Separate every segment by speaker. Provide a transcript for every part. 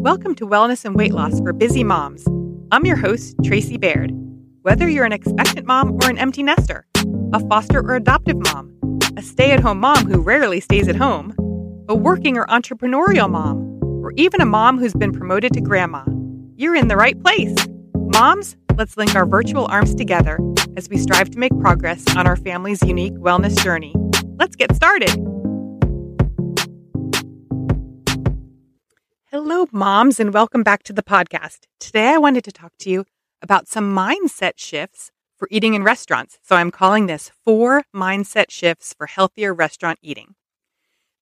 Speaker 1: Welcome to Wellness and Weight Loss for Busy Moms. I'm your host, Tracy Baird. Whether you're an expectant mom or an empty nester, a foster or adoptive mom, a stay at home mom who rarely stays at home, a working or entrepreneurial mom, or even a mom who's been promoted to grandma, you're in the right place. Moms, let's link our virtual arms together as we strive to make progress on our family's unique wellness journey. Let's get started. Hello, moms, and welcome back to the podcast. Today, I wanted to talk to you about some mindset shifts for eating in restaurants. So, I'm calling this Four Mindset Shifts for Healthier Restaurant Eating.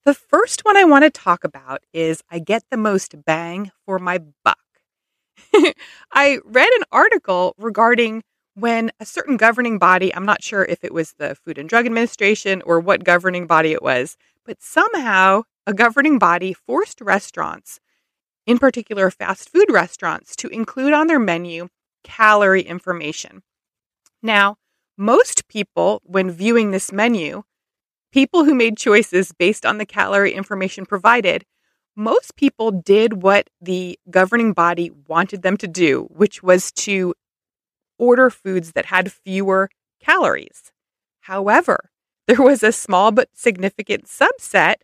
Speaker 1: The first one I want to talk about is I get the most bang for my buck. I read an article regarding when a certain governing body, I'm not sure if it was the Food and Drug Administration or what governing body it was, but somehow a governing body forced restaurants in particular fast food restaurants, to include on their menu calorie information. Now, most people, when viewing this menu, people who made choices based on the calorie information provided, most people did what the governing body wanted them to do, which was to order foods that had fewer calories. However, there was a small but significant subset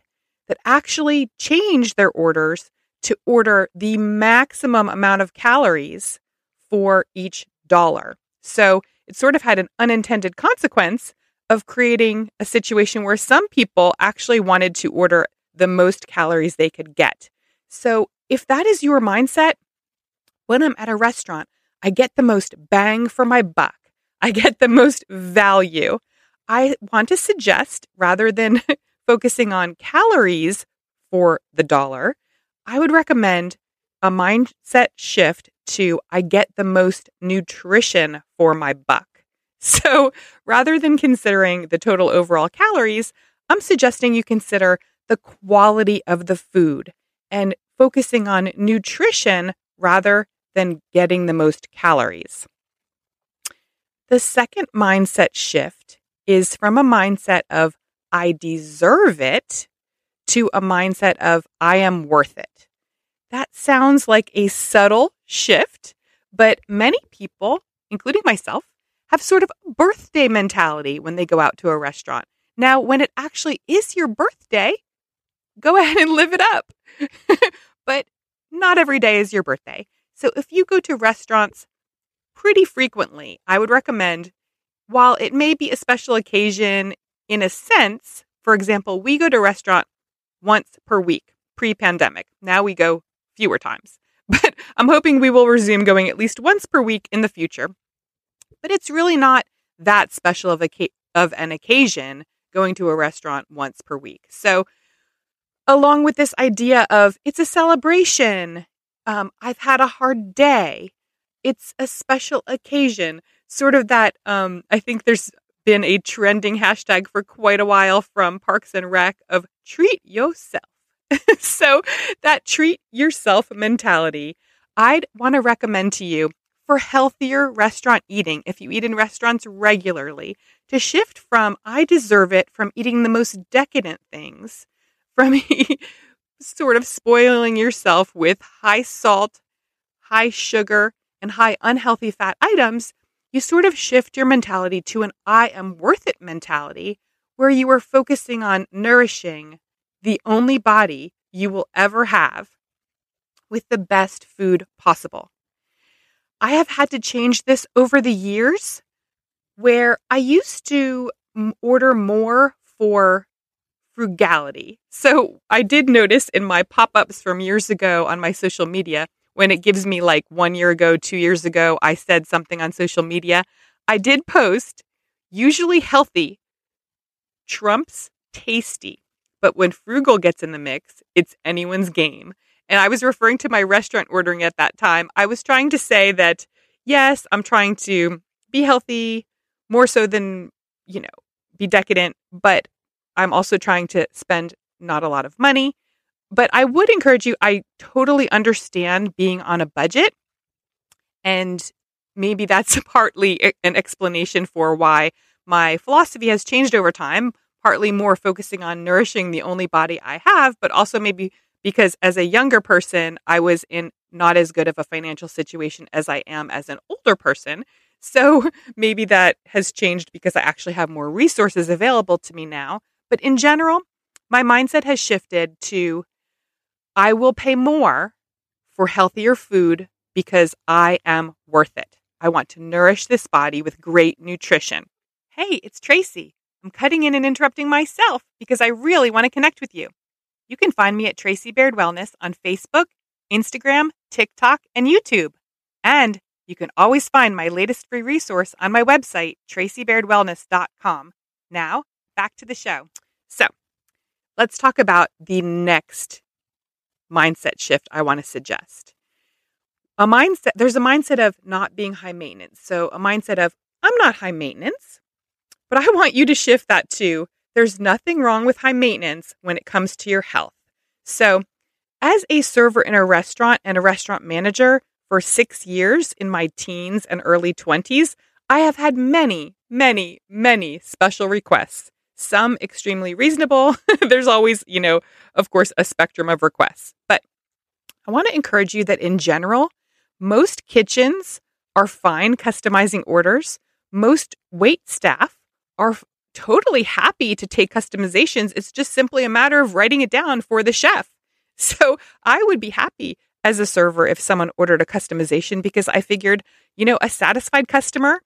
Speaker 1: that actually changed their orders to order the maximum amount of calories for each dollar. So it sort of had an unintended consequence of creating a situation where some people actually wanted to order the most calories they could get. So if that is your mindset, when I'm at a restaurant, I get the most bang for my buck. I get the most value. I want to suggest rather than focusing on calories for the dollar, I would recommend a mindset shift to I get the most nutrition for my buck. So rather than considering the total overall calories, I'm suggesting you consider the quality of the food and focusing on nutrition rather than getting the most calories. The second mindset shift is from a mindset of I deserve it to a mindset of I am worth it. That sounds like a subtle shift, but many people, including myself, have sort of birthday mentality when they go out to a restaurant. Now, when it actually is your birthday, go ahead and live it up. but not every day is your birthday. So if you go to restaurants pretty frequently, I would recommend, while it may be a special occasion in a sense, for example, we go to a restaurant once per week pre pandemic. Now we go fewer times, but I'm hoping we will resume going at least once per week in the future. But it's really not that special of, a, of an occasion going to a restaurant once per week. So, along with this idea of it's a celebration, um, I've had a hard day, it's a special occasion, sort of that, um, I think there's been a trending hashtag for quite a while from Parks and Rec of treat yourself. so, that treat yourself mentality, I'd want to recommend to you for healthier restaurant eating, if you eat in restaurants regularly, to shift from I deserve it from eating the most decadent things, from sort of spoiling yourself with high salt, high sugar, and high unhealthy fat items you sort of shift your mentality to an I am worth it mentality where you are focusing on nourishing the only body you will ever have with the best food possible. I have had to change this over the years where I used to order more for frugality. So I did notice in my pop ups from years ago on my social media when it gives me like one year ago, two years ago, I said something on social media. I did post, usually healthy, trumps tasty. But when frugal gets in the mix, it's anyone's game. And I was referring to my restaurant ordering at that time. I was trying to say that, yes, I'm trying to be healthy more so than, you know, be decadent, but I'm also trying to spend not a lot of money but I would encourage you, I totally understand being on a budget. And maybe that's partly an explanation for why my philosophy has changed over time, partly more focusing on nourishing the only body I have, but also maybe because as a younger person, I was in not as good of a financial situation as I am as an older person. So maybe that has changed because I actually have more resources available to me now. But in general, my mindset has shifted to I will pay more for healthier food because I am worth it. I want to nourish this body with great nutrition. Hey, it's Tracy. I'm cutting in and interrupting myself because I really want to connect with you. You can find me at Tracy Baird Wellness on Facebook, Instagram, TikTok, and YouTube. And you can always find my latest free resource on my website, tracybairdwellness.com. Now, back to the show. So, let's talk about the next mindset shift I want to suggest. A mindset, there's a mindset of not being high maintenance. So, a mindset of, I'm not high maintenance, but I want you to shift that to, there's nothing wrong with high maintenance when it comes to your health. So, as a server in a restaurant and a restaurant manager for six years in my teens and early 20s, I have had many, many, many special requests some extremely reasonable. There's always, you know, of course, a spectrum of requests. But I want to encourage you that in general, most kitchens are fine customizing orders. Most wait staff are totally happy to take customizations. It's just simply a matter of writing it down for the chef. So I would be happy as a server if someone ordered a customization because I figured, you know, a satisfied customer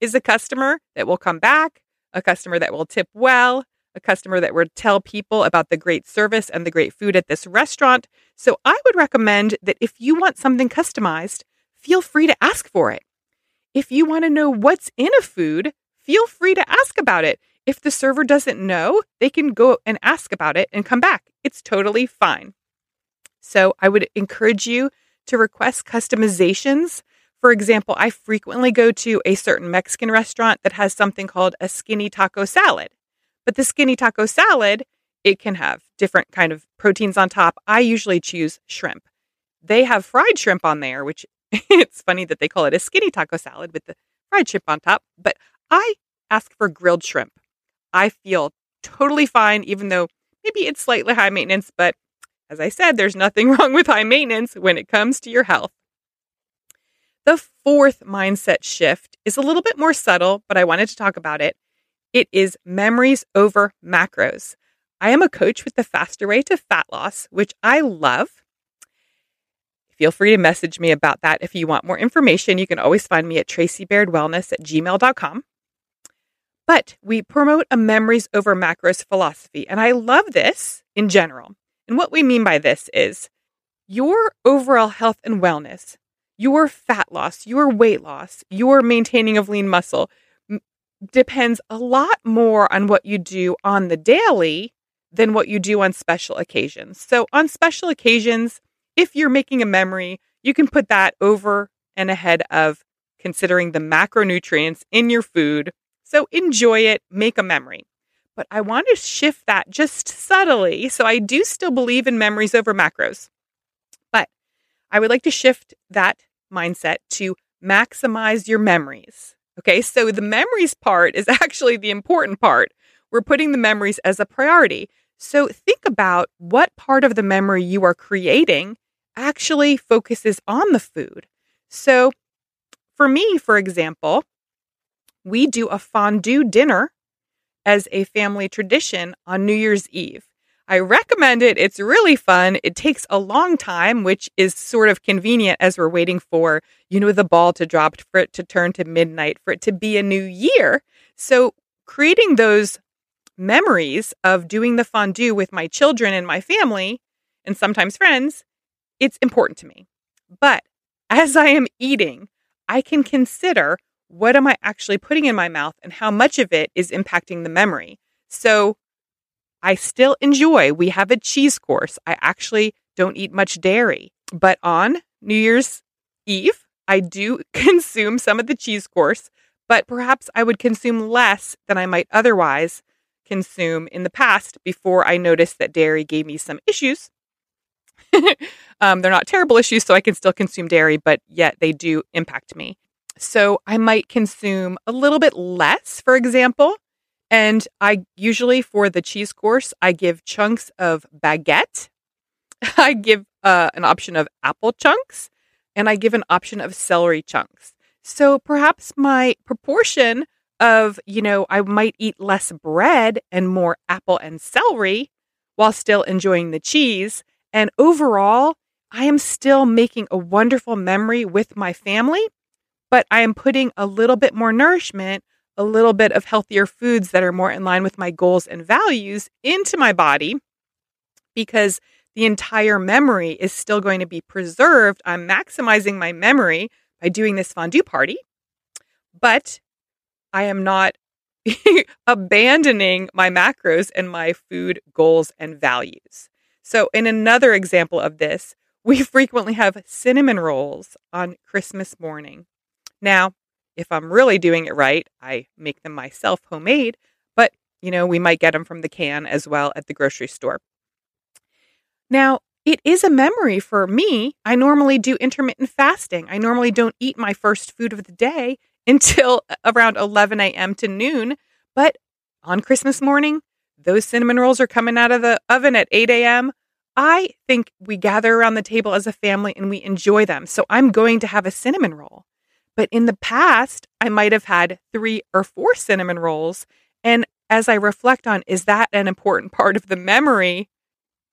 Speaker 1: is a customer that will come back, a customer that will tip well, a customer that would tell people about the great service and the great food at this restaurant. So I would recommend that if you want something customized, feel free to ask for it. If you want to know what's in a food, feel free to ask about it. If the server doesn't know, they can go and ask about it and come back. It's totally fine. So I would encourage you to request customizations for example, I frequently go to a certain Mexican restaurant that has something called a skinny taco salad. But the skinny taco salad, it can have different kind of proteins on top. I usually choose shrimp. They have fried shrimp on there, which it's funny that they call it a skinny taco salad with the fried shrimp on top, but I ask for grilled shrimp. I feel totally fine even though maybe it's slightly high maintenance, but as I said, there's nothing wrong with high maintenance when it comes to your health. The fourth mindset shift is a little bit more subtle, but I wanted to talk about it. It is memories over macros. I am a coach with the faster way to fat loss, which I love. Feel free to message me about that if you want more information. You can always find me at tracybairdwellness at gmail.com. But we promote a memories over macros philosophy, and I love this in general. And what we mean by this is your overall health and wellness your fat loss, your weight loss, your maintaining of lean muscle depends a lot more on what you do on the daily than what you do on special occasions. So, on special occasions, if you're making a memory, you can put that over and ahead of considering the macronutrients in your food. So, enjoy it, make a memory. But I want to shift that just subtly. So, I do still believe in memories over macros. But I would like to shift that mindset to maximize your memories. Okay, so the memories part is actually the important part. We're putting the memories as a priority. So think about what part of the memory you are creating actually focuses on the food. So for me, for example, we do a fondue dinner as a family tradition on New Year's Eve. I recommend it. It's really fun. It takes a long time, which is sort of convenient as we're waiting for, you know, the ball to drop, for it to turn to midnight, for it to be a new year. So, creating those memories of doing the fondue with my children and my family, and sometimes friends, it's important to me. But as I am eating, I can consider what am I actually putting in my mouth and how much of it is impacting the memory. So, I still enjoy. We have a cheese course. I actually don't eat much dairy, but on New Year's Eve, I do consume some of the cheese course, but perhaps I would consume less than I might otherwise consume in the past before I noticed that dairy gave me some issues. um, they're not terrible issues, so I can still consume dairy, but yet they do impact me. So I might consume a little bit less, for example, and I usually, for the cheese course, I give chunks of baguette I give uh, an option of apple chunks and I give an option of celery chunks. So perhaps my proportion of, you know, I might eat less bread and more apple and celery while still enjoying the cheese. And overall, I am still making a wonderful memory with my family, but I am putting a little bit more nourishment, a little bit of healthier foods that are more in line with my goals and values into my body because the entire memory is still going to be preserved. I'm maximizing my memory by doing this fondue party, but I am not abandoning my macros and my food goals and values. So, in another example of this, we frequently have cinnamon rolls on Christmas morning. Now, if I'm really doing it right, I make them myself homemade, but you know, we might get them from the can as well at the grocery store. Now, it is a memory for me. I normally do intermittent fasting. I normally don't eat my first food of the day until around 11 a.m. to noon. But on Christmas morning, those cinnamon rolls are coming out of the oven at 8 a.m. I think we gather around the table as a family and we enjoy them. So I'm going to have a cinnamon roll. But in the past, I might have had three or four cinnamon rolls. And as I reflect on, is that an important part of the memory?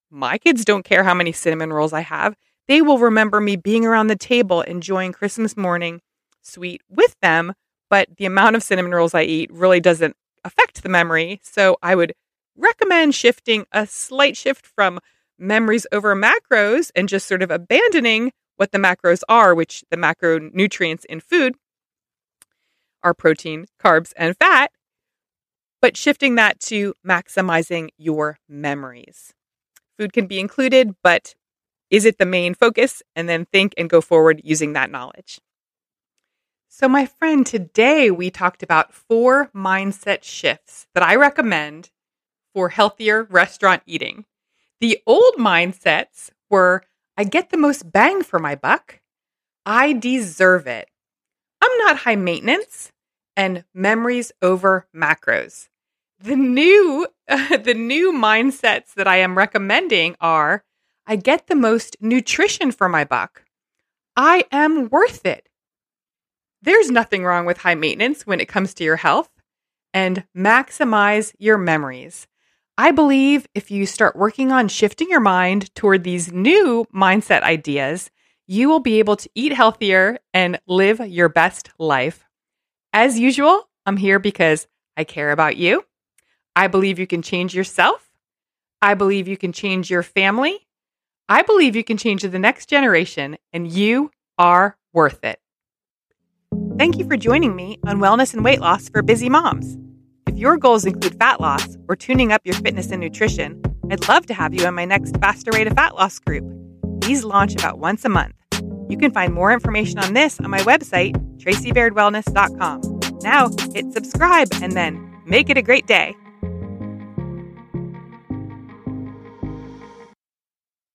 Speaker 1: My kids don't care how many cinnamon rolls I have. They will remember me being around the table enjoying Christmas morning sweet with them, but the amount of cinnamon rolls I eat really doesn't affect the memory. So I would recommend shifting a slight shift from memories over macros and just sort of abandoning what the macros are, which the macronutrients in food are protein, carbs, and fat, but shifting that to maximizing your memories. Food can be included, but is it the main focus? And then think and go forward using that knowledge. So, my friend, today we talked about four mindset shifts that I recommend for healthier restaurant eating. The old mindsets were I get the most bang for my buck, I deserve it, I'm not high maintenance, and memories over macros. The new uh, the new mindsets that I am recommending are I get the most nutrition for my buck. I am worth it. There's nothing wrong with high maintenance when it comes to your health and maximize your memories. I believe if you start working on shifting your mind toward these new mindset ideas, you will be able to eat healthier and live your best life. As usual, I'm here because I care about you. I believe you can change yourself. I believe you can change your family. I believe you can change the next generation, and you are worth it. Thank you for joining me on Wellness and Weight Loss for Busy Moms. If your goals include fat loss or tuning up your fitness and nutrition, I'd love to have you in my next Faster Way to Fat Loss group. These launch about once a month. You can find more information on this on my website, tracybairdwellness.com. Now hit subscribe and then make it a great day.